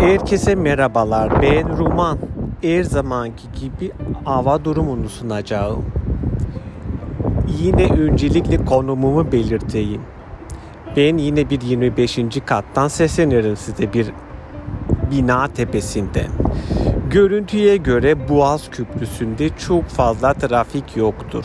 Herkese merhabalar. Ben Ruman. Her zamanki gibi hava durumunu sunacağım. Yine öncelikle konumumu belirteyim. Ben yine bir 25. kattan seslenirim size bir bina tepesinden. Görüntüye göre Boğaz Köprüsü'nde çok fazla trafik yoktur.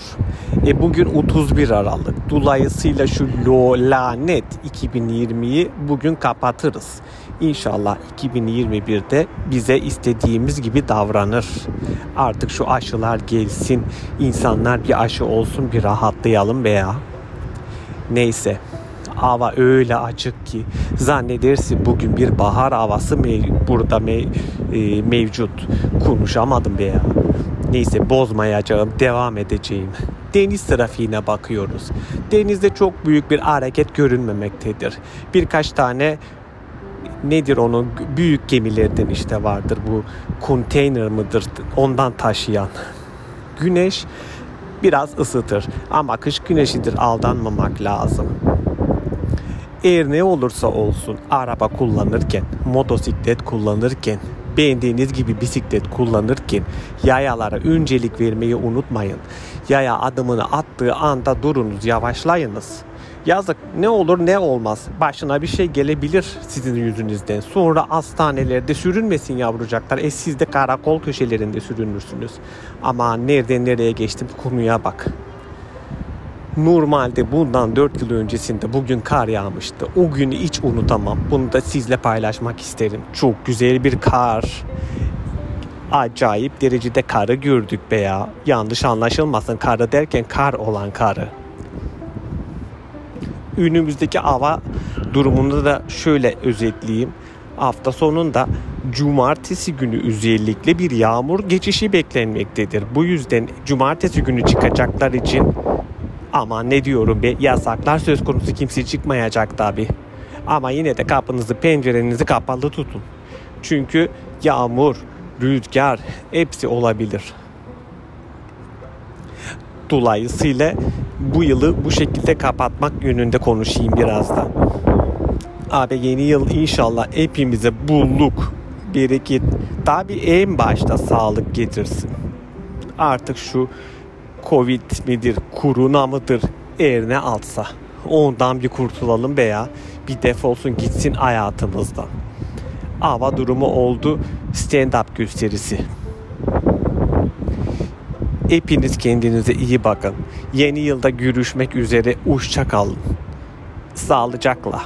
E bugün 31 Aralık. Dolayısıyla şu lo lanet 2020'yi bugün kapatırız. İnşallah 2021'de bize istediğimiz gibi davranır. Artık şu aşılar gelsin, insanlar bir aşı olsun bir rahatlayalım veya. Neyse hava öyle açık ki zannedersin bugün bir bahar havası mev- burada me- e, mevcut. Konuşamadım be ya. Neyse bozmayacağım, devam edeceğim. Deniz trafiğine bakıyoruz. Denizde çok büyük bir hareket görünmemektedir. Birkaç tane nedir onun büyük gemilerden işte vardır bu konteyner mıdır ondan taşıyan. Güneş biraz ısıtır ama kış güneşidir aldanmamak lazım. Eğer ne olursa olsun araba kullanırken, motosiklet kullanırken, beğendiğiniz gibi bisiklet kullanırken yayalara öncelik vermeyi unutmayın. Yaya adımını attığı anda durunuz, yavaşlayınız. Yazık ne olur ne olmaz. Başına bir şey gelebilir sizin yüzünüzden. Sonra hastanelerde sürünmesin yavrucaklar. E siz de karakol köşelerinde sürünürsünüz. Ama nereden nereye geçtim konuya bak. Normalde bundan 4 yıl öncesinde bugün kar yağmıştı. O günü hiç unutamam. Bunu da sizle paylaşmak isterim. Çok güzel bir kar. Acayip derecede karı gördük be ya. Yanlış anlaşılmasın karı derken kar olan karı. Önümüzdeki hava durumunu da şöyle özetleyeyim. Hafta sonunda cumartesi günü özellikle bir yağmur geçişi beklenmektedir. Bu yüzden cumartesi günü çıkacaklar için ama ne diyorum be yasaklar söz konusu kimse çıkmayacak tabi. Ama yine de kapınızı pencerenizi kapalı tutun. Çünkü yağmur, rüzgar hepsi olabilir. Dolayısıyla bu yılı bu şekilde kapatmak yönünde konuşayım birazdan. Abi yeni yıl inşallah hepimize bulluk, bereket, tabi en başta sağlık getirsin. Artık şu Covid midir, kuruna mıdır, eğer ne altsa ondan bir kurtulalım veya bir defolsun gitsin hayatımızdan. Hava durumu oldu stand-up gösterisi. Hepiniz kendinize iyi bakın. Yeni yılda görüşmek üzere. Hoşça kalın. Sağlıcakla.